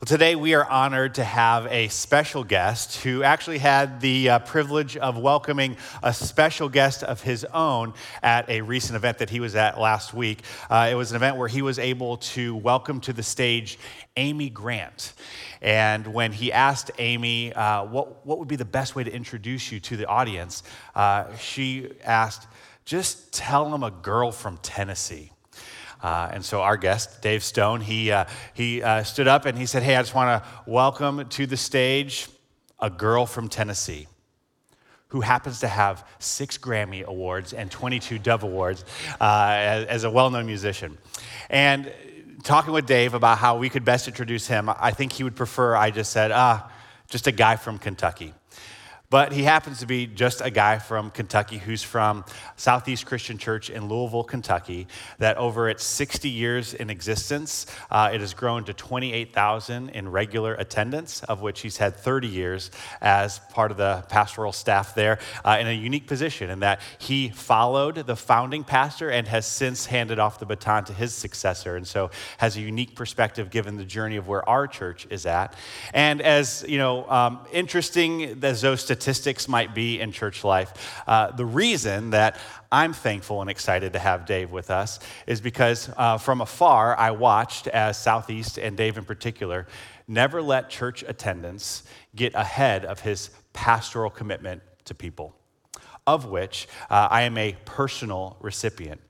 Well, today we are honored to have a special guest who actually had the uh, privilege of welcoming a special guest of his own at a recent event that he was at last week. Uh, it was an event where he was able to welcome to the stage Amy Grant. And when he asked Amy uh, what, what would be the best way to introduce you to the audience, uh, she asked, just tell them a girl from Tennessee. Uh, and so our guest, Dave Stone, he, uh, he uh, stood up and he said, Hey, I just want to welcome to the stage a girl from Tennessee who happens to have six Grammy Awards and 22 Dove Awards uh, as, as, a well known musician. And talking with Dave about how we could best introduce him, I think he would prefer I just said, Ah, just a guy from Kentucky. But he happens to be just a guy from Kentucky who's from Southeast Christian Church in Louisville, Kentucky, that over its 60 years in existence, uh, it has grown to 28,000 in regular attendance, of which he's had 30 years as part of the pastoral staff there uh, in a unique position in that he followed the founding pastor and has since handed off the baton to his successor. And so has a unique perspective given the journey of where our church is at. And as, you know, um, interesting as those statistics might be in church life. Uh, the reason that I'm thankful and excited to have Dave with us is because uh, from afar, I watched as Southeast and Dave in particular never let church attendance get ahead of his pastoral commitment to people, of which uh, I am a personal recipient.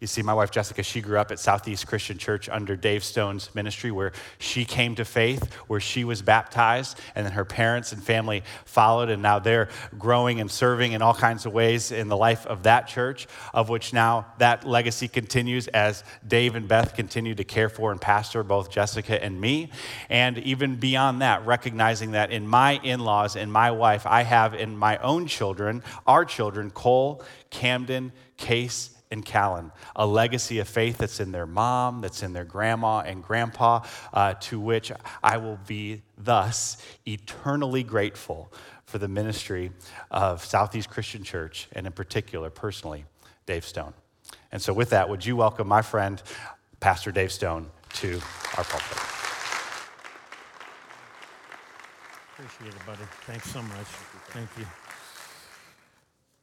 You see, my wife Jessica, she grew up at Southeast Christian Church under Dave Stone's ministry, where she came to faith, where she was baptized, and then her parents and family followed, and now they're growing and serving in all kinds of ways in the life of that church, of which now that legacy continues as Dave and Beth continue to care for and pastor both Jessica and me. And even beyond that, recognizing that in my in laws and my wife, I have in my own children, our children, Cole, Camden, Case, and Callan, a legacy of faith that's in their mom, that's in their grandma and grandpa, uh, to which I will be thus eternally grateful for the ministry of Southeast Christian Church, and in particular, personally, Dave Stone. And so, with that, would you welcome my friend, Pastor Dave Stone, to our pulpit? Appreciate it, buddy. Thanks so much. Thank you.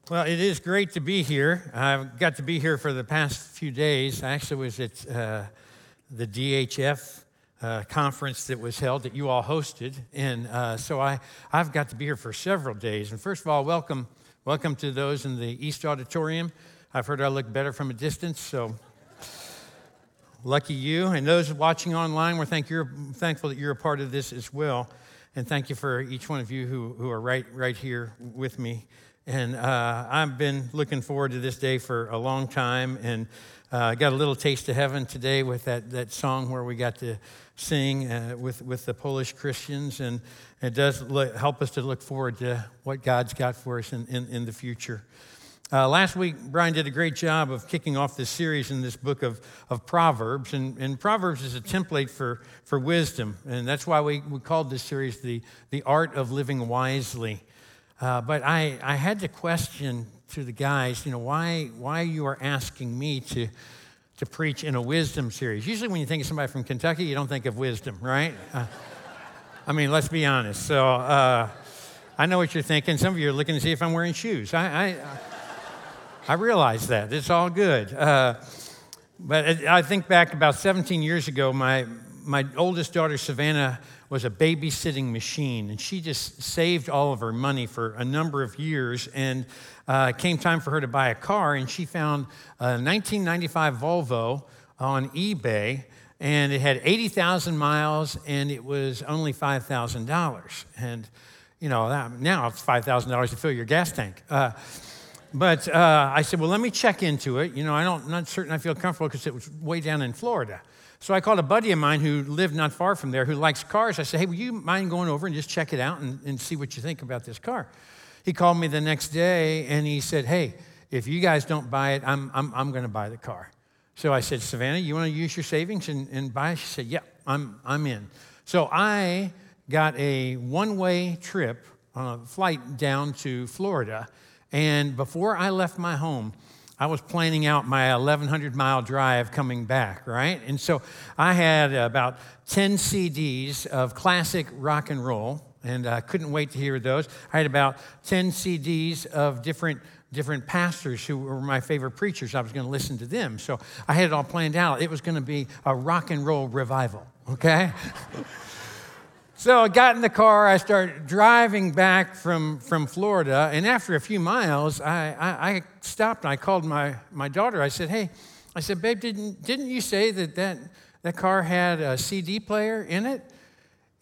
Well, it is great to be here. I've got to be here for the past few days. I actually was at uh, the DHF uh, conference that was held that you all hosted, and uh, so I, I've got to be here for several days. And first of all, welcome, welcome to those in the East Auditorium. I've heard I look better from a distance, so lucky you. And those watching online, we're thank you're, thankful that you're a part of this as well. And thank you for each one of you who, who are right, right here with me. And uh, I've been looking forward to this day for a long time. And I uh, got a little taste of heaven today with that, that song where we got to sing uh, with, with the Polish Christians. And it does look, help us to look forward to what God's got for us in, in, in the future. Uh, last week, Brian did a great job of kicking off this series in this book of, of Proverbs. And, and Proverbs is a template for, for wisdom. And that's why we, we called this series the, the Art of Living Wisely. Uh, but I, I had to question to the guys, you know, why, why you are asking me to, to preach in a wisdom series. Usually, when you think of somebody from Kentucky, you don't think of wisdom, right? Uh, I mean, let's be honest. So uh, I know what you're thinking. Some of you are looking to see if I'm wearing shoes. I, I, I realize that. It's all good. Uh, but I think back about 17 years ago, my, my oldest daughter, Savannah, was a babysitting machine, and she just saved all of her money for a number of years. And uh, came time for her to buy a car, and she found a 1995 Volvo on eBay, and it had 80,000 miles, and it was only $5,000. And you know now it's $5,000 to fill your gas tank. Uh, but uh, I said, well, let me check into it. You know, I don't, not certain I feel comfortable because it was way down in Florida. So I called a buddy of mine who lived not far from there who likes cars. I said, Hey, will you mind going over and just check it out and, and see what you think about this car? He called me the next day and he said, Hey, if you guys don't buy it, I'm, I'm, I'm going to buy the car. So I said, Savannah, you want to use your savings and, and buy it? She said, Yeah, I'm, I'm in. So I got a one way trip on a flight down to Florida. And before I left my home, I was planning out my 1,100 mile drive coming back, right? And so I had about 10 CDs of classic rock and roll, and I couldn't wait to hear those. I had about 10 CDs of different different pastors who were my favorite preachers. I was going to listen to them. So I had it all planned out. It was going to be a rock and roll revival, okay? so I got in the car. I started driving back from, from Florida. And after a few miles, I, I, I stopped and I called my, my daughter. I said, Hey, I said, Babe, didn't, didn't you say that, that that car had a CD player in it?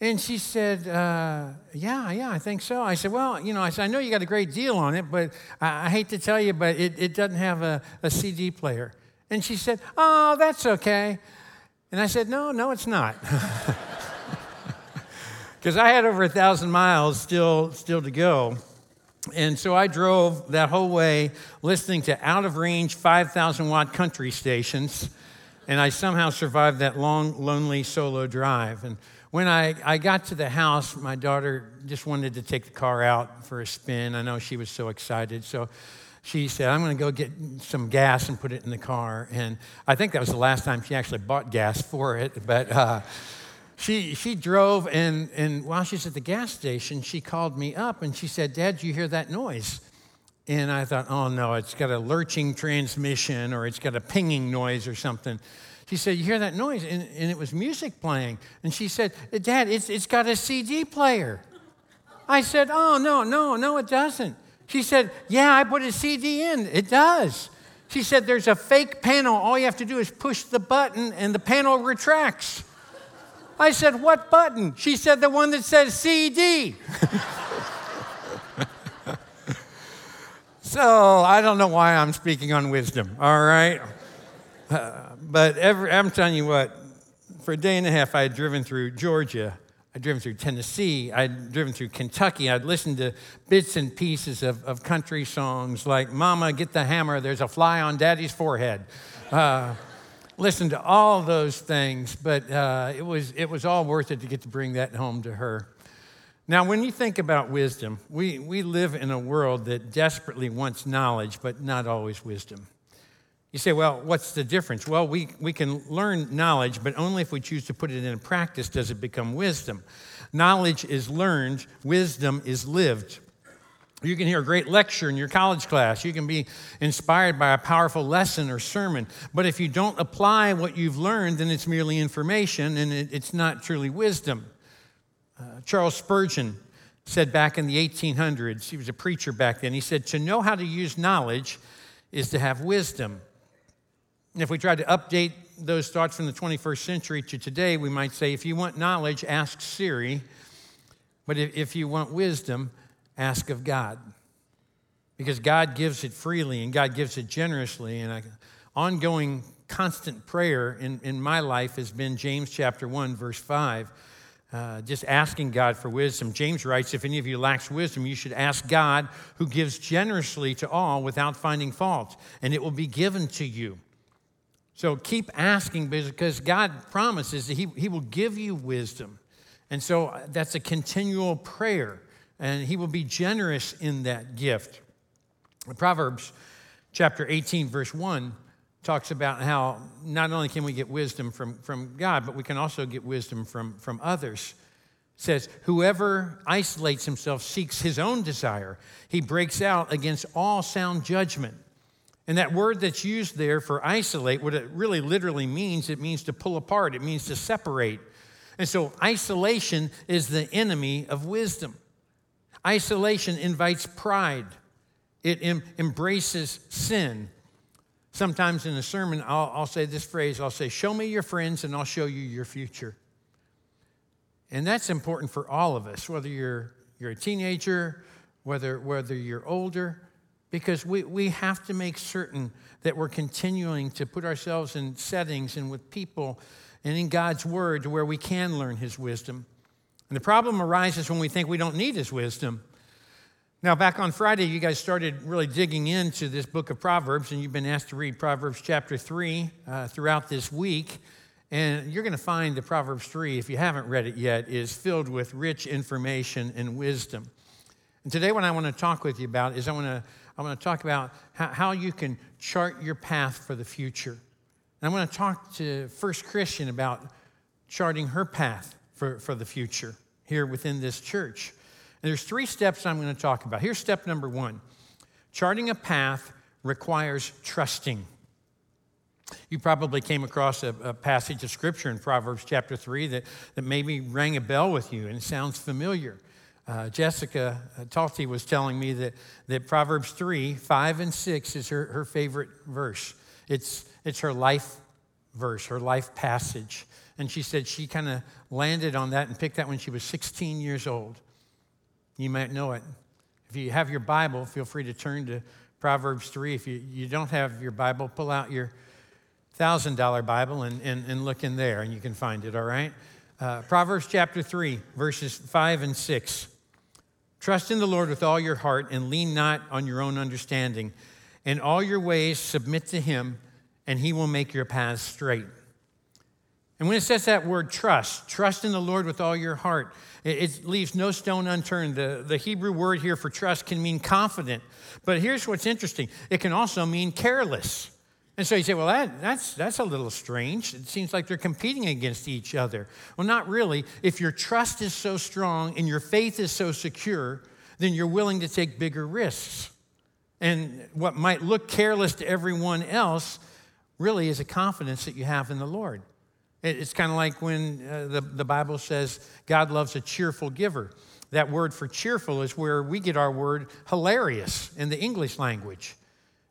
And she said, uh, Yeah, yeah, I think so. I said, Well, you know, I said, I know you got a great deal on it, but I, I hate to tell you, but it, it doesn't have a, a CD player. And she said, Oh, that's okay. And I said, No, no, it's not. Because I had over a thousand miles still, still to go. And so I drove that whole way listening to out of range 5,000 watt country stations. And I somehow survived that long, lonely solo drive. And when I, I got to the house, my daughter just wanted to take the car out for a spin. I know she was so excited. So she said, I'm going to go get some gas and put it in the car. And I think that was the last time she actually bought gas for it. But uh, she, she drove, and, and while she's at the gas station, she called me up and she said, Dad, you hear that noise? And I thought, oh no, it's got a lurching transmission or it's got a pinging noise or something. She said, You hear that noise? And, and it was music playing. And she said, Dad, it's, it's got a CD player. I said, Oh, no, no, no, it doesn't. She said, Yeah, I put a CD in. It does. She said, There's a fake panel. All you have to do is push the button and the panel retracts. I said, What button? She said, The one that says CD. so I don't know why I'm speaking on wisdom, all right? Uh, but every, I'm telling you what, for a day and a half, I had driven through Georgia. I'd driven through Tennessee. I'd driven through Kentucky. I'd listened to bits and pieces of, of country songs like Mama, Get the Hammer, There's a Fly on Daddy's Forehead. Uh, listened to all those things, but uh, it, was, it was all worth it to get to bring that home to her. Now, when you think about wisdom, we, we live in a world that desperately wants knowledge, but not always wisdom. You say, well, what's the difference? Well, we, we can learn knowledge, but only if we choose to put it in practice does it become wisdom. Knowledge is learned, wisdom is lived. You can hear a great lecture in your college class. You can be inspired by a powerful lesson or sermon. But if you don't apply what you've learned, then it's merely information and it, it's not truly wisdom. Uh, Charles Spurgeon said back in the 1800s, he was a preacher back then, he said, To know how to use knowledge is to have wisdom. And If we tried to update those thoughts from the 21st century to today, we might say if you want knowledge, ask Siri. But if you want wisdom, ask of God. Because God gives it freely and God gives it generously. And an ongoing, constant prayer in, in my life has been James chapter 1, verse 5. Uh, just asking God for wisdom. James writes, If any of you lacks wisdom, you should ask God, who gives generously to all without finding fault, and it will be given to you. So keep asking because God promises that he, he will give you wisdom. And so uh, that's a continual prayer, and He will be generous in that gift. Proverbs chapter 18, verse 1 talks about how not only can we get wisdom from, from God, but we can also get wisdom from, from others. It says, Whoever isolates himself seeks his own desire. He breaks out against all sound judgment. And that word that's used there for isolate, what it really literally means, it means to pull apart, it means to separate. And so isolation is the enemy of wisdom. Isolation invites pride, it em- embraces sin. Sometimes in a sermon, I'll, I'll say this phrase I'll say, Show me your friends and I'll show you your future. And that's important for all of us, whether you're, you're a teenager, whether, whether you're older because we, we have to make certain that we're continuing to put ourselves in settings and with people and in God's Word where we can learn His wisdom. And the problem arises when we think we don't need His wisdom. Now, back on Friday, you guys started really digging into this book of Proverbs, and you've been asked to read Proverbs chapter 3 uh, throughout this week. And you're going to find that Proverbs 3, if you haven't read it yet, is filled with rich information and wisdom. And today, what I want to talk with you about is I want to I want to talk about how, how you can chart your path for the future. And I want to talk to First Christian about charting her path for, for the future here within this church. And there's three steps I'm going to talk about. Here's step number one charting a path requires trusting. You probably came across a, a, passage of scripture in Proverbs chapter 3 that, that maybe rang a bell with you and sounds familiar. Uh, Jessica uh, Talty was telling me that, that Proverbs 3, 5, and 6 is her, her favorite verse. It's, it's her life verse, her life passage. And she said she kind of landed on that and picked that when she was 16 years old. You might know it. If you have your Bible, feel free to turn to Proverbs 3. If you, you don't have your Bible, pull out your $1,000 Bible and, and, and look in there and you can find it, all right? Uh, Proverbs chapter 3, verses 5 and 6. Trust in the Lord with all your heart and lean not on your own understanding. In all your ways, submit to him, and he will make your paths straight. And when it says that word trust, trust in the Lord with all your heart, it, it, leaves no stone unturned. The, the Hebrew word here for trust can mean confident. But here's what's interesting it can also mean careless. And so you say, well, that, that's, that's a little strange. It seems like they're competing against each other. Well, not really. If your trust is so strong and your faith is so secure, then you're willing to take bigger risks. And what might look careless to everyone else really is a confidence that you have in the Lord. It's kind of like when uh, the, the Bible says God loves a cheerful giver. That word for cheerful is where we get our word hilarious in the English language.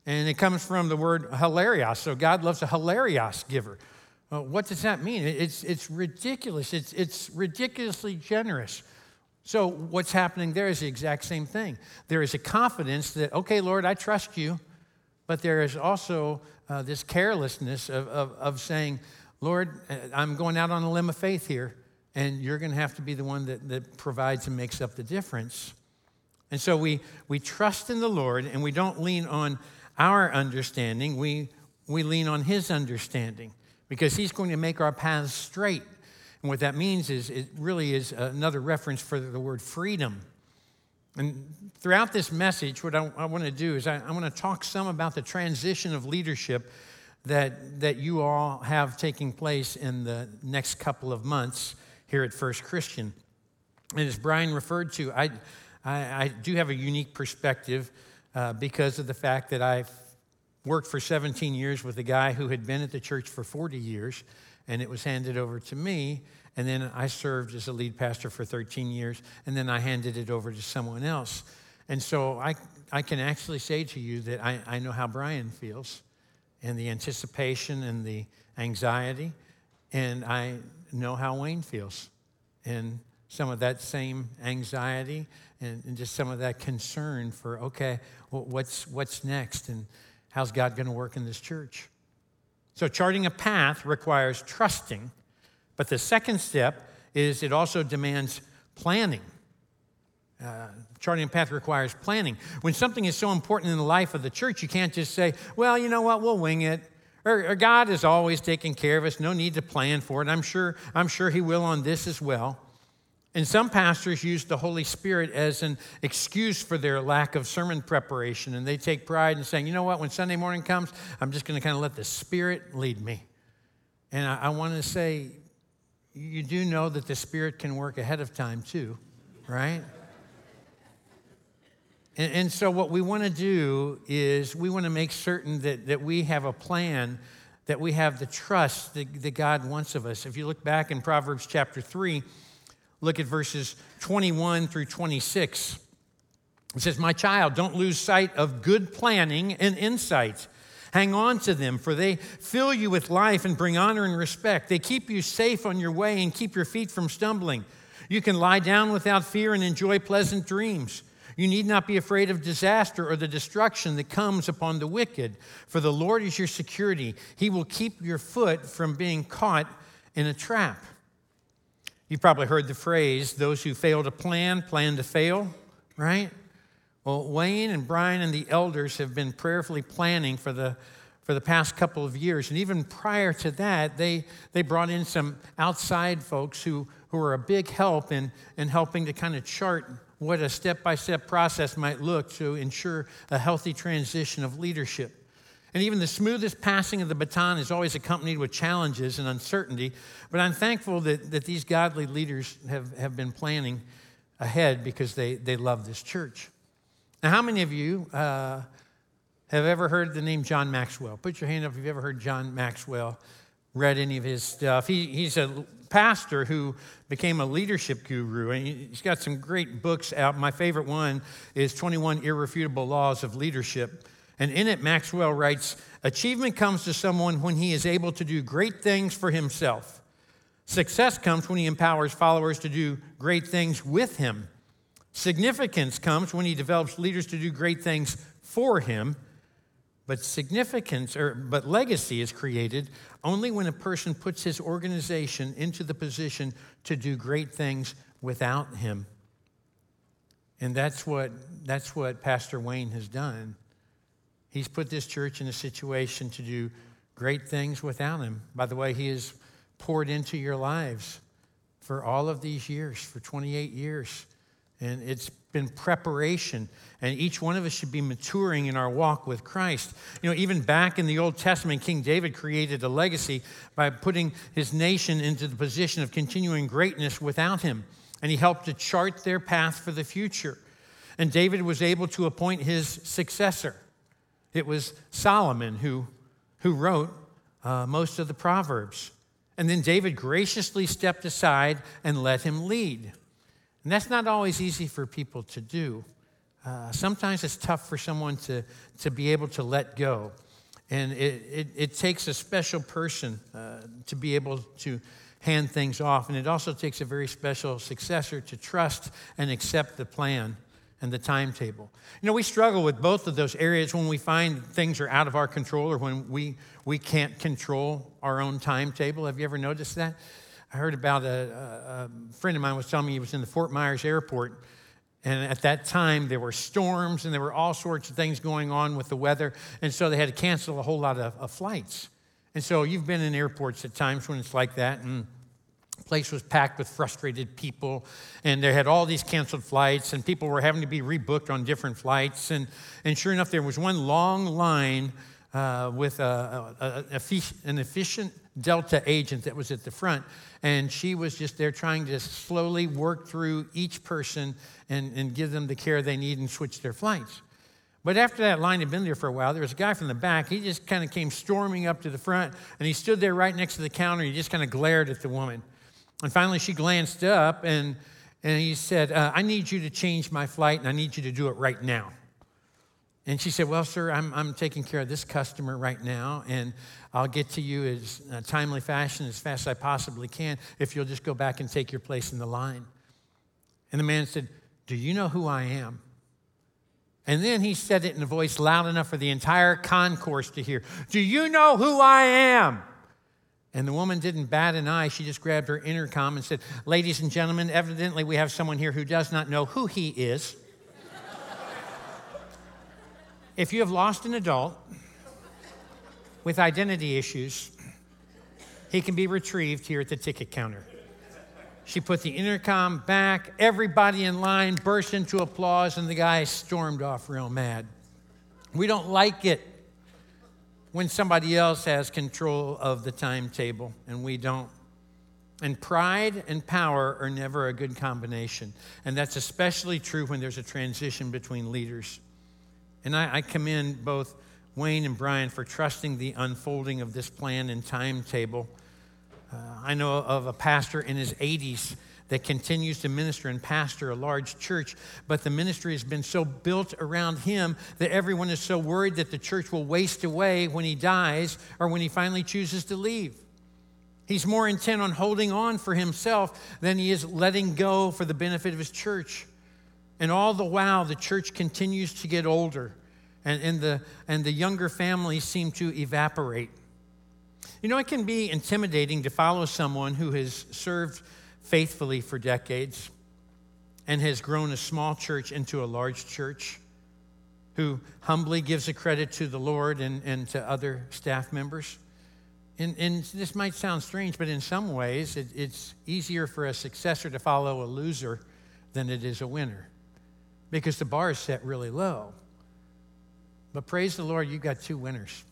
And it comes from the word hilaros. So God loves a hilarious giver. Well, what does that mean? It's, it's ridiculous. It's, it's ridiculously generous. So what's happening there is the exact same thing. There is a confidence that, okay, Lord, I trust you. But there is also uh, this carelessness of, of, of saying, Lord, uh, I'm going out on a limb of faith here, and you're going to have to be the one that, that provides and makes up the difference. And so we, we trust in the Lord, and we don't lean on our understanding, we, we lean on His understanding because He's going to make our paths straight. And what that means is it really is another reference for the word freedom. And throughout this message, what I, I want to do is I, I want to talk some about the transition of leadership that, that you all have taking place in the next couple of months here at First Christian. And as Brian referred to, I, I, I do have a unique perspective uh, because of the fact that I've worked for 17 years with a guy who had been at the church for 40 years, and it was handed over to me. And then I served as a lead pastor for 13 years, and then I handed it over to someone else. And so I, I can actually say to you that I, I know how Brian feels and the anticipation and the anxiety. And I know how Wayne feels and some of that same anxiety and, and just some of that concern for, okay, well, what's, what's next and how's God going to work in this church? So, charting a path requires trusting, but the second step is it also demands planning. Uh, charting a path requires planning. When something is so important in the life of the church, you can't just say, well, you know what, we'll wing it. Or, or God is always taking care of us, no need to plan for it. I'm sure, I'm sure He will on this as well. And some pastors use the Holy Spirit as an excuse for their lack of sermon preparation. And they take pride in saying, you know what, when Sunday morning comes, I'm just going to kind of let the Spirit lead me. And I, I want to say, you do know that the Spirit can work ahead of time too, right? And, and so, what we want to do is we want to make certain that, that we have a plan, that we have the trust that, that God wants of us. If you look back in Proverbs chapter 3, look at verses 21 through 26. It says, My child, don't lose sight of good planning and insight. Hang on to them, for they fill you with life and bring honor and respect. They keep you safe on your way and keep your feet from stumbling. You can lie down without fear and enjoy pleasant dreams. You need not be afraid of disaster or the destruction that comes upon the wicked, for the Lord is your security. He will keep your foot from being caught in a trap. You've probably heard the phrase, those who fail to plan, plan to fail, right? Well, Wayne and Brian and the elders have been prayerfully planning for the, for the past couple of years. And even prior to that, they, they brought in some outside folks who, who are a big help in, in helping to kind of chart what a step by step process might look to ensure a healthy transition of leadership. And even the smoothest passing of the baton is always accompanied with challenges and uncertainty. But I'm thankful that, that these godly leaders have, have been planning ahead because they, they love this church. Now, how many of you uh, have ever heard the name John Maxwell? Put your hand up if you've ever heard John Maxwell, read any of his stuff. He, he's a pastor who became a leadership guru, and he's got some great books out. My favorite one is 21 Irrefutable Laws of Leadership. And in it, Maxwell writes Achievement comes to someone when he is able to do great things for himself. Success comes when he empowers followers to do great things with him. Significance comes when he develops leaders to do great things for him. But significance, or, but legacy is created only when a person puts his organization into the position to do great things without him. And that's what, that's what Pastor Wayne has done. He's put this church in a situation to do great things without him. By the way, he has poured into your lives for all of these years, for 28 years. And it's been preparation. And each one of us should be maturing in our walk with Christ. You know, even back in the Old Testament, King David created a legacy by putting his nation into the position of continuing greatness without him. And he helped to chart their path for the future. And David was able to appoint his successor. It was Solomon who, who wrote uh, most of the Proverbs. And then David graciously stepped aside and let him lead. And that's not always easy for people to do. Uh, sometimes it's tough for someone to, to be able to let go. And it, it, it takes a special person uh, to be able to hand things off. And it also takes a very special successor to trust and accept the plan and the timetable. You know, we struggle with both of those areas when we find things are out of our control or when we, we can't control our own timetable. Have you ever noticed that? I heard about a, a, friend of mine was telling me he was in the Fort Myers airport. And at that time, there were storms and there were all sorts of things going on with the weather. And so they had to cancel a whole lot of, of flights. And so you've been in airports at times when it's like that. And the place was packed with frustrated people and they had all these canceled flights and people were having to be rebooked on different flights and, and sure enough there was one long line uh, with a, a, a, an efficient delta agent that was at the front and she was just there trying to slowly work through each person and, and give them the care they need and switch their flights but after that line had been there for a while, there was a guy from the back. He just kind of came storming up to the front, and he stood there right next to the counter. He just kind of glared at the woman. And finally, she glanced up and, and he said, uh, I need you to change my flight and I need you to do it right now. And she said, Well, sir, I'm, I'm taking care of this customer right now, and I'll get to you as a timely fashion, as fast as I possibly can, if you'll just go back and take your place in the line. And the man said, Do you know who I am? And then he said it in a voice loud enough for the entire concourse to hear Do you know who I am? And the woman didn't bat an eye. She just grabbed her intercom and said, Ladies and gentlemen, evidently we have someone here who does not know who he is. If you have lost an adult with identity issues, he can be retrieved here at the ticket counter. She put the intercom back. Everybody in line burst into applause, and the guy stormed off real mad. We don't like it when somebody else has control of the timetable and we don't. And pride and power are never a good combination. And that's especially true when there's a transition between leaders. And I, I commend both Wayne and Brian for trusting the unfolding of this plan and timetable. Uh, I know of a pastor in his 80s that continues to minister and pastor a large church, but the ministry has been so built around him that everyone is so worried that the church will waste away when he dies or when he finally chooses to leave. He's more intent on holding on for himself than he is letting go for the benefit of his church. And all the while, the church continues to get older, and, and, the, and the younger families seem to evaporate. You know, it can be intimidating to follow someone who has served faithfully for decades and has grown a small church into a large church, who humbly gives the credit to the Lord and, and to other staff members. And, and this might sound strange, but in some ways, it, it's easier for a successor to follow a loser than it is a winner. Because the bar is set really low. But praise the Lord, you've got two winners.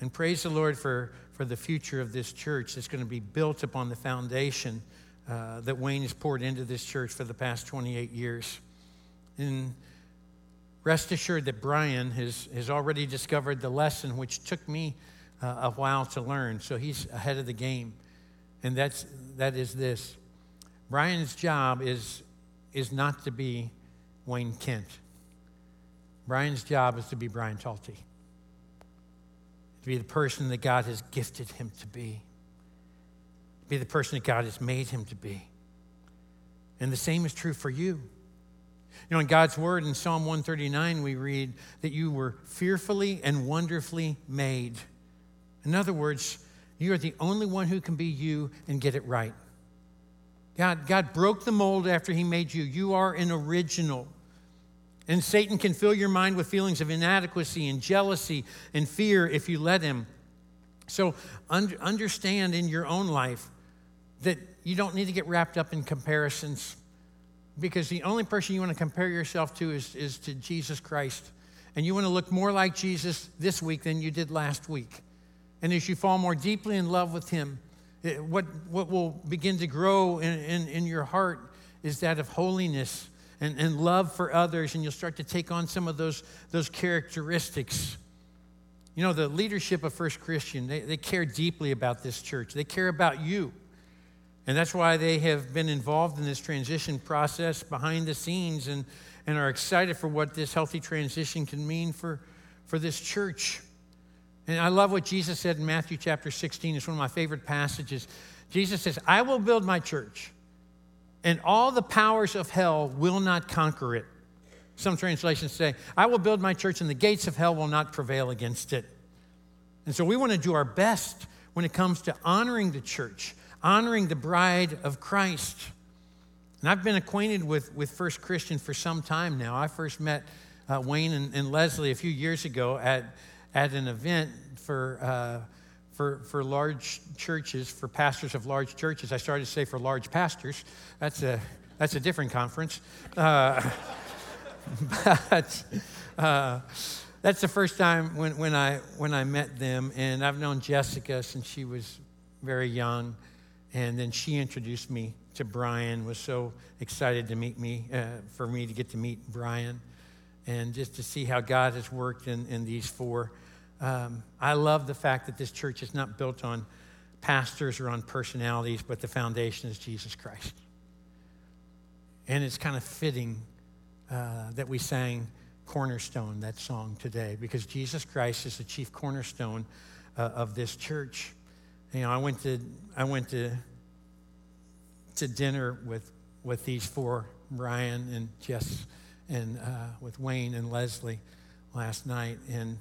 And praise the Lord for, for the future of this church that's going to be built upon the foundation uh, that Wayne has poured into this church for the past 28 years. And rest assured that Brian has, has already discovered the lesson, which took me uh, a while to learn. So he's ahead of the game. And that's, that is this Brian's job is, is not to be Wayne Kent. Brian's job is to be Brian Talty, to be the person that God has gifted him to be, to be the person that God has made him to be. And the same is true for you. You know, in God's word in Psalm 139, we read that you were fearfully and wonderfully made. In other words, you are the only one who can be you and get it right. God, God broke the mold after He made you. You are an original. And Satan can fill your mind with feelings of inadequacy and jealousy and fear if you let him. So un- understand in your own life that you don't need to get wrapped up in comparisons because the only person you want to compare yourself to is, is to Jesus Christ. And you want to look more like Jesus this week than you did last week. And as you fall more deeply in love with Him, what, what will begin to grow in, in, in your heart is that of holiness and, and love for others, and you'll start to take on some of those, those characteristics. You know, the leadership of First Christian, they, they care deeply about this church, they care about you. And that's why they have been involved in this transition process behind the scenes and, and are excited for what this healthy transition can mean for, for this church. And I love what Jesus said in Matthew chapter 16. It's one of my favorite passages. Jesus says, I will build my church, and all the powers of hell will not conquer it. Some translations say, I will build my church, and the gates of hell will not prevail against it. And so we want to do our best when it comes to honoring the church, honoring the bride of Christ. And I've been acquainted with, with First Christian for some time now. I first met uh, Wayne and, and Leslie a few years ago at at an event for, uh, for, for large churches, for pastors of large churches. I started to say for large pastors. That's a, that's a different conference. Uh, but uh, that's the first time when, when, I, when I met them. And I've known Jessica since she was very young. And then she introduced me to Brian, was so excited to meet me, uh, for me to get to meet Brian and just to see how God has worked in, in these four. Um, I love the fact that this church is not built on pastors or on personalities, but the foundation is Jesus Christ. And it's kind of fitting uh, that we sang Cornerstone, that song today, because Jesus Christ is the chief cornerstone uh, of this church. You know, I went to, I went to, to dinner with, with these four, Brian and Jess and uh, with Wayne and Leslie last night. And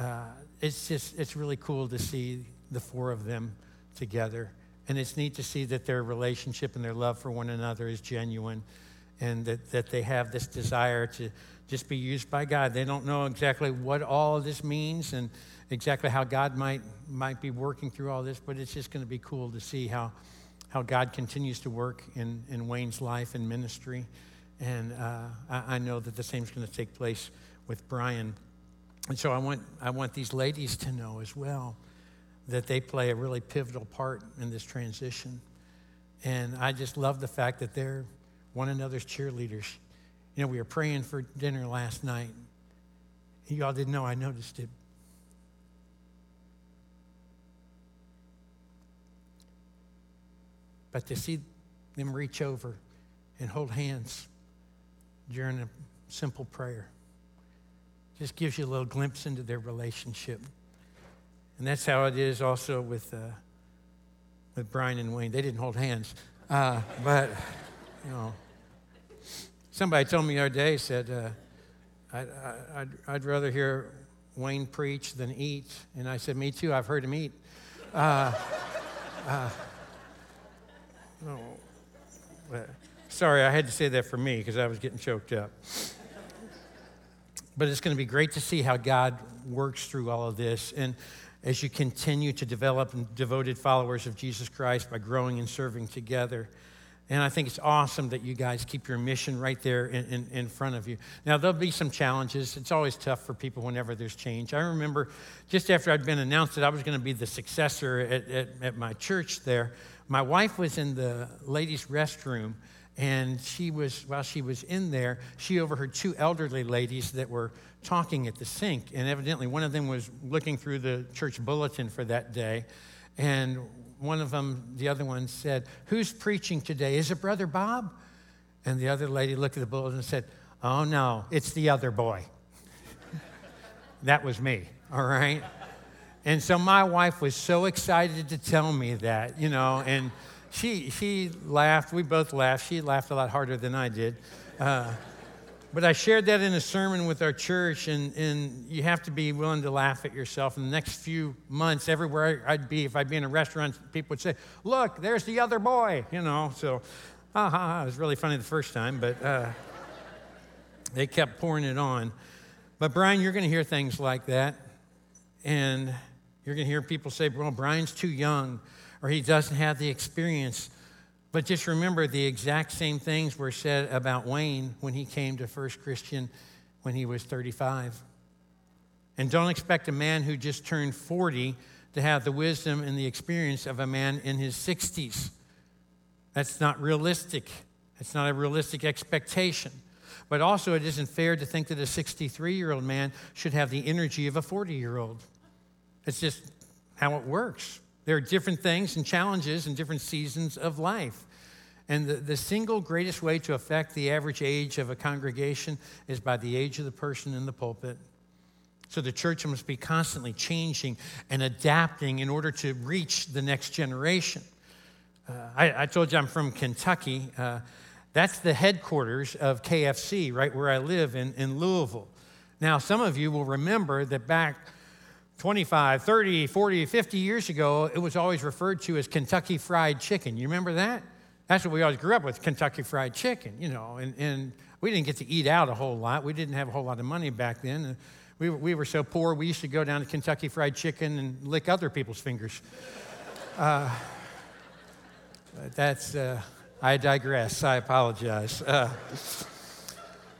uh, it's just, it's really cool to see the four of them together. And it's neat to see that their relationship and their love for one another is genuine and that, that they have this desire to just be used by God. They don't know exactly what all this means and exactly how God might, might be working through all this, but it's just going to be cool to see how, how God continues to work in, in Wayne's life and ministry. And uh, I, I, know that the same is going to take place with Brian. And so I want, I want these ladies to know as well that they play a really pivotal part in this transition. And I just love the fact that they're one another's cheerleaders. You know, we were praying for dinner last night. You all didn't know, I noticed it. But to see them reach over and hold hands during a simple prayer just gives you a little glimpse into their relationship. And that's how it is also with, uh, with Brian and Wayne. They didn't hold hands. Uh, but, you know, somebody told me the other day, said, uh, I'd, I'd, I'd, rather hear Wayne preach than eat. And I said, Me too, I've heard him eat. Uh, uh, no, sorry, I had to say that for me because I was getting choked up. But it's going to be great to see how God works through all of this. And as you continue to develop devoted followers of Jesus Christ by growing and serving together. And I think it's awesome that you guys keep your mission right there in, in, in, front of you. Now, there'll be some challenges. It's always tough for people whenever there's change. I remember just after I'd been announced that I was going to be the successor at, at, at my church there, my wife was in the ladies' restroom, and she was, while she was in there, she overheard two elderly ladies that were talking at the sink. And evidently, one of them was looking through the church bulletin for that day. And one of them, the other one said, Who's preaching today? Is it Brother Bob? And the other lady looked at the bulletin and said, Oh no, it's the other boy. that was me, all right? And so my wife was so excited to tell me that, you know, and she, she laughed. We both laughed. She laughed a lot harder than I did. Uh, but I shared that in a sermon with our church, and, and you have to be willing to laugh at yourself. In the next few months, everywhere I'd be, if I'd be in a restaurant, people would say, Look, there's the other boy, you know. So, ha ha. It was really funny the first time, but uh, they kept pouring it on. But, Brian, you're going to hear things like that. And you're going to hear people say, Well, Brian's too young, or he doesn't have the experience. But just remember the exact same things were said about Wayne when he came to First Christian when he was 35. And don't expect a man who just turned 40 to have the wisdom and the experience of a man in his 60s. That's not realistic. It's not a realistic expectation. But also, it isn't fair to think that a 63 year old man should have the energy of a 40 year old. It's just how it works. There are different things and challenges in different seasons of life. And the, the single greatest way to affect the average age of a congregation is by the age of the person in the pulpit. So the church must be constantly changing and adapting in order to reach the next generation. Uh, I, I, told you I'm from Kentucky. Uh, that's the headquarters of KFC, right where I live in, in Louisville. Now, some of you will remember that back 25, 30, 40, 50 years ago, it was always referred to as Kentucky Fried Chicken. You remember that? That's what we always grew up with, Kentucky Fried Chicken, you know. And, and we didn't get to eat out a whole lot. We didn't have a whole lot of money back then. We, we were so poor, we used to go down to Kentucky Fried Chicken and lick other people's fingers. Uh, that's, uh, I digress. I apologize. Uh,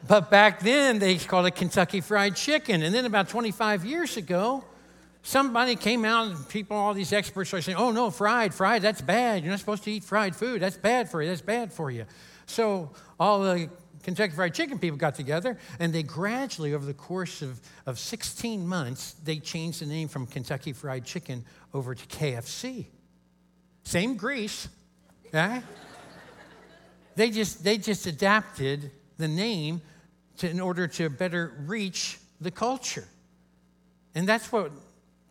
but back then, they called it Kentucky Fried Chicken. And then about 25 years ago, Somebody came out and people, all these experts are saying, oh no, fried, fried, that's bad. You're not supposed to eat fried food. That's bad for you. That's bad for you. So all the Kentucky Fried Chicken people got together and they gradually, over the course of, of 16 months, they changed the name from Kentucky Fried Chicken over to KFC. Same grease, okay? they, just, they just adapted the name to, in order to better reach the culture. And that's what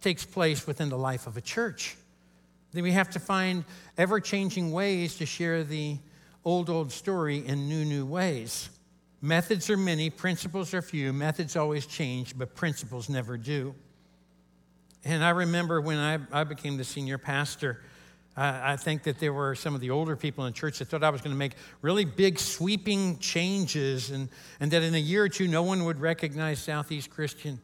takes place within the life of a church. Then we have to find ever changing ways to share the old, old story in new, new ways. Methods are many, principles are few. Methods always change, but principles never do. And I remember when I, I became the senior pastor, I, I think that there were some of the older people in the church that thought I was going to make really big, sweeping changes, and, and that in a year or two, no one would recognize Southeast Christian.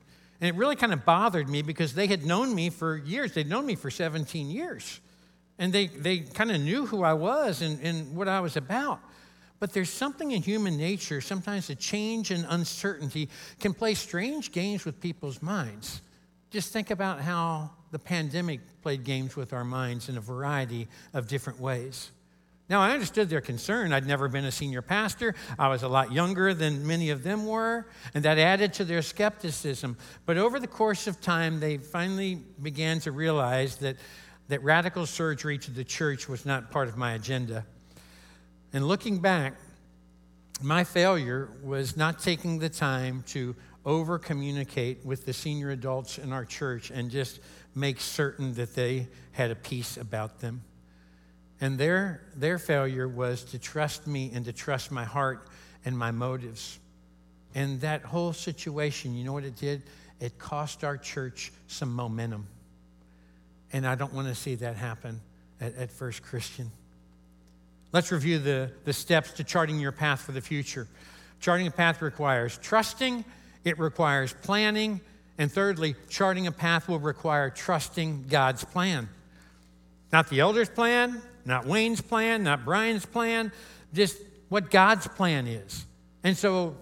And it really kind of bothered me because they had known me for years. They'd known me for 17 years. And they, they kind of knew who I was and, and what I was about. But there's something in human nature, sometimes the change and uncertainty can play strange games with people's minds. Just think about how the pandemic played games with our minds in a variety of different ways. Now, I understood their concern. I'd never been a senior pastor. I was a lot younger than many of them were, and that added to their skepticism. But over the course of time, they finally began to realize that, that radical surgery to the church was not part of my agenda. And looking back, my failure was not taking the time to over communicate with the senior adults in our church and just make certain that they had a peace about them. And their, their failure was to trust me and to trust my heart and my motives. And that whole situation, you know what it did? It cost our church some momentum. And I don't want to see that happen at, at First Christian. Let's review the, the steps to charting your path for the future. Charting a path requires trusting, it requires planning, and thirdly, charting a path will require trusting God's plan. Not the elder's plan, not Wayne's plan, not Brian's plan, just what God's plan is. And so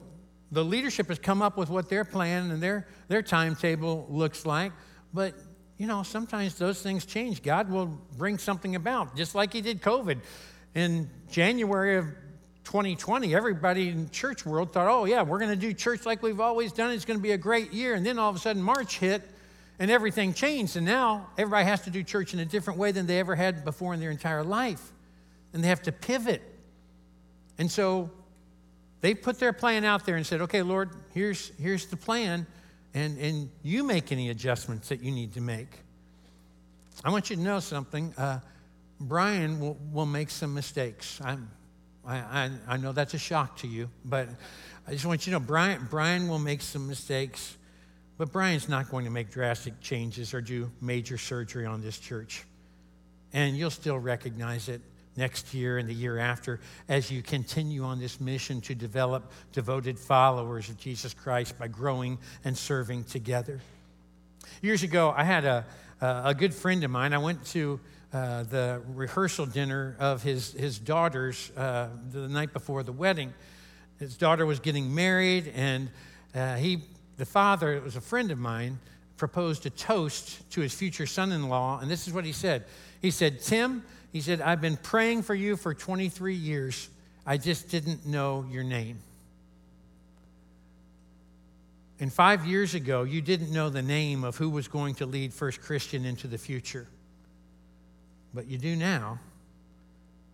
the leadership has come up with what their plan and their, their timetable looks like. But, you know, sometimes those things change. God will bring something about, just like He did COVID. In January of 2020, everybody in church world thought, oh, yeah, we're going to do church like we've always done. It's going to be a great year. And then all of a sudden, March hit and everything changed. And now everybody has to do church in a different way than they ever had before in their entire life. And they have to pivot. And so they put their plan out there and said, okay, Lord, here's, here's the plan. And, and you make any adjustments that you need to make. I want you to know something. Uh, Brian will, will make some mistakes. I'm, I, I, I know that's a shock to you, but I just want you to know Brian, Brian will make some mistakes, but Brian's not going to make drastic changes or do major surgery on this church. And you'll still recognize it next year and the year after as you continue on this mission to develop devoted followers of Jesus Christ by growing and serving together. Years ago, I had a, a good friend of mine. I went to uh, the rehearsal dinner of his, his daughter's uh, the night before the wedding. His daughter was getting married, and uh, he, the father, it was a friend of mine, proposed a toast to his future son in law. And this is what he said He said, Tim, he said, I've been praying for you for 23 years. I just didn't know your name. And five years ago, you didn't know the name of who was going to lead First Christian into the future but you do now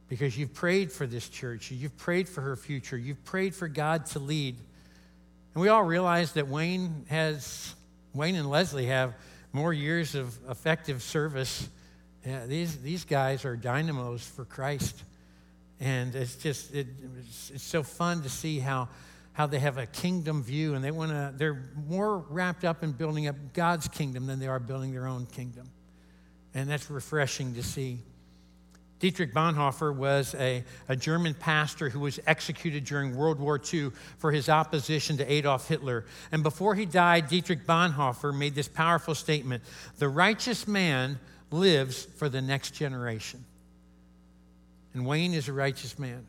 because you've prayed for this church, you've prayed for her future, you've prayed for God to lead. And we all realize that Wayne has, Wayne and Leslie have more years of effective service. Yeah, these, these guys are dynamos for Christ. And it's just, it, it's, it's so fun to see how, how they have a kingdom view and they want to, they're more wrapped up in building up God's kingdom than they are building their own kingdom and that's refreshing to see. Dietrich Bonhoeffer was a, a German pastor who was executed during World War II for his opposition to Adolf Hitler. And before he died, Dietrich Bonhoeffer made this powerful statement The righteous man lives for the next generation. And Wayne is a righteous man.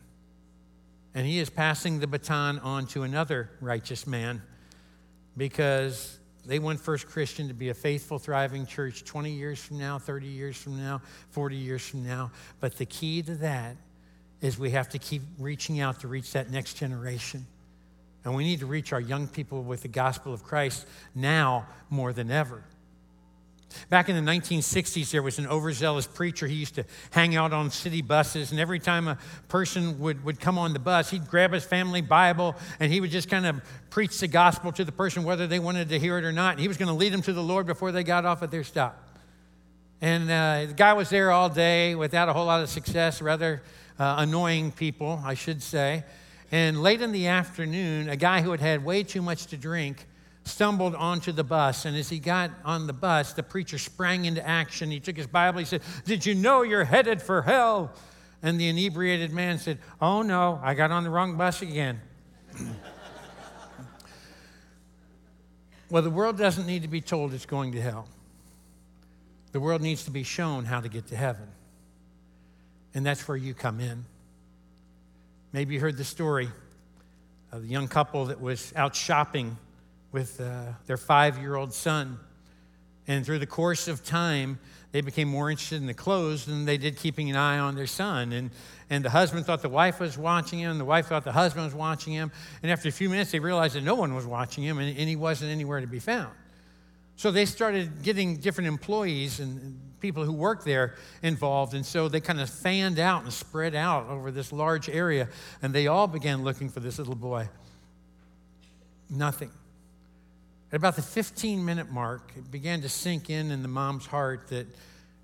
And he is passing the baton on to another righteous man because they want First Christian to be a faithful, thriving church 20 years from now, 30 years from now, 40 years from now. But the key to that is we have to keep reaching out to reach that next generation. And we need to reach our young people with the gospel of Christ now more than ever. Back in the 1960s, there was an overzealous preacher. He used to hang out on city buses, and every time a person would, would come on the bus, he'd grab his family Bible and he would just kind of preach the gospel to the person, whether they wanted to hear it or not. He was going to lead them to the Lord before they got off at their stop. And uh, the guy was there all day without a whole lot of success, rather uh, annoying people, I should say. And late in the afternoon, a guy who had had way too much to drink stumbled onto the bus. And as he got on the bus, the preacher sprang into action. He took his Bible. He said, Did you know you're headed for hell? And the inebriated man said, Oh no, I got on the wrong bus again. well, the world doesn't need to be told it's going to hell. The world needs to be shown how to get to heaven. And that's where you come in. Maybe you heard the story of the young couple that was out shopping with uh, their five year old son. And through the course of time, they became more interested in the clothes than they did keeping an eye on their son. And, and the husband thought the wife was watching him, the wife thought the husband was watching him. And after a few minutes, they realized that no one was watching him and, and he wasn't anywhere to be found. So they started getting different employees and, and people who work there involved. And so they kind of fanned out and spread out over this large area. And they all began looking for this little boy. Nothing. At about the 15 minute mark, it began to sink in in the mom's heart that,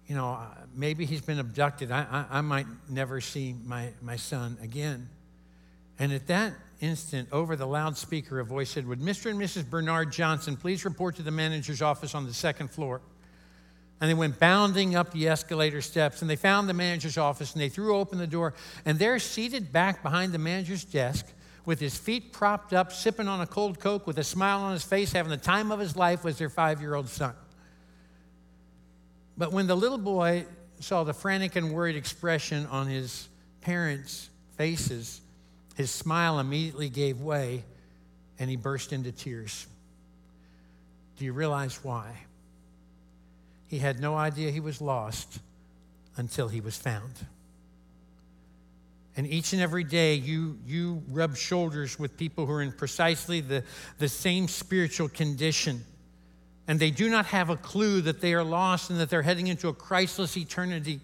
you know, uh, maybe he's been abducted. I, I, I might never see my, my son again. And at that instant, over the loudspeaker, a voice said, Would Mr. and Mrs. Bernard Johnson please report to the manager's office on the second floor? And they went bounding up the escalator steps and they found the manager's office and they threw open the door. And there, seated back behind the manager's desk, with his feet propped up, sipping on a cold Coke with a smile on his face, having the time of his life, was their five year old son. But when the little boy saw the frantic and worried expression on his parents' faces, his smile immediately gave way and he burst into tears. Do you realize why? He had no idea he was lost until he was found. And each and every day, you, you rub shoulders with people who are in precisely the, the same spiritual condition. And they do not have a clue that they are lost and that they're heading into a Christless eternity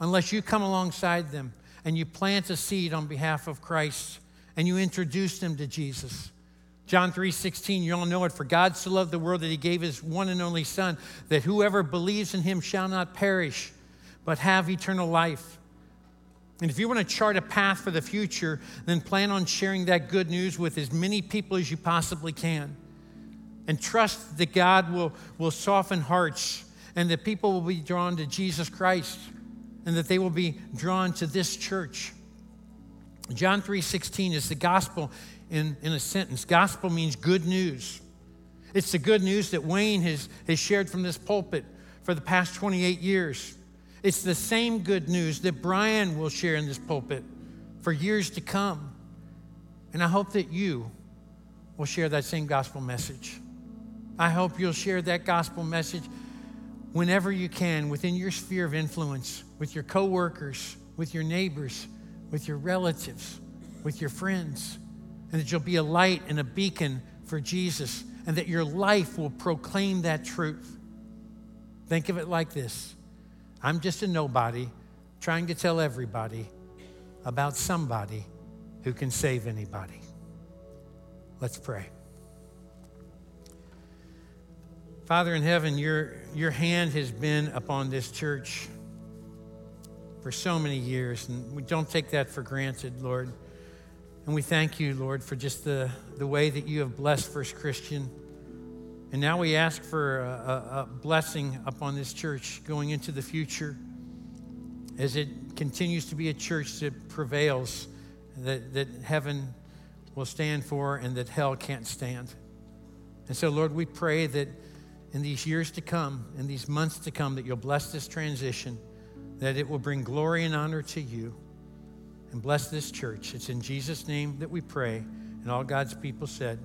unless you come alongside them and you plant a seed on behalf of Christ and you introduce them to Jesus. John 3:16, you all know it, for God so loved the world that he gave his one and only son that whoever believes in him shall not perish but have eternal life. And if you want to chart a path for the future, then plan on sharing that good news with as many people as you possibly can. And trust that God will, will soften hearts and that people will be drawn to Jesus Christ and that they will be drawn to this church. John 3:16 is the gospel in, in a sentence. Gospel means good news. It's the good news that Wayne has, has shared from this pulpit for the past 28 years. It's the same good news that Brian will share in this pulpit for years to come. And I hope that you will share that same gospel message. I hope you'll share that gospel message whenever you can within your sphere of influence, with your coworkers, with your neighbors, with your relatives, with your friends, and that you'll be a light and a beacon for Jesus, and that your life will proclaim that truth. Think of it like this I'm just a nobody trying to tell everybody about somebody who can save anybody. Let's pray. Father in heaven, your, your hand has been upon this church for so many years, and we don't take that for granted, Lord. And we thank you, Lord, for just the, the way that you have blessed First Christian. And now we ask for a, a, blessing upon this church going into the future as it continues to be a church that prevails, that, that heaven will stand for and that hell can't stand. And so, Lord, we pray that in these years to come, in these months to come, that you'll bless this transition, that it will bring glory and honor to you, and bless this church. It's in Jesus' name that we pray. And all God's people said,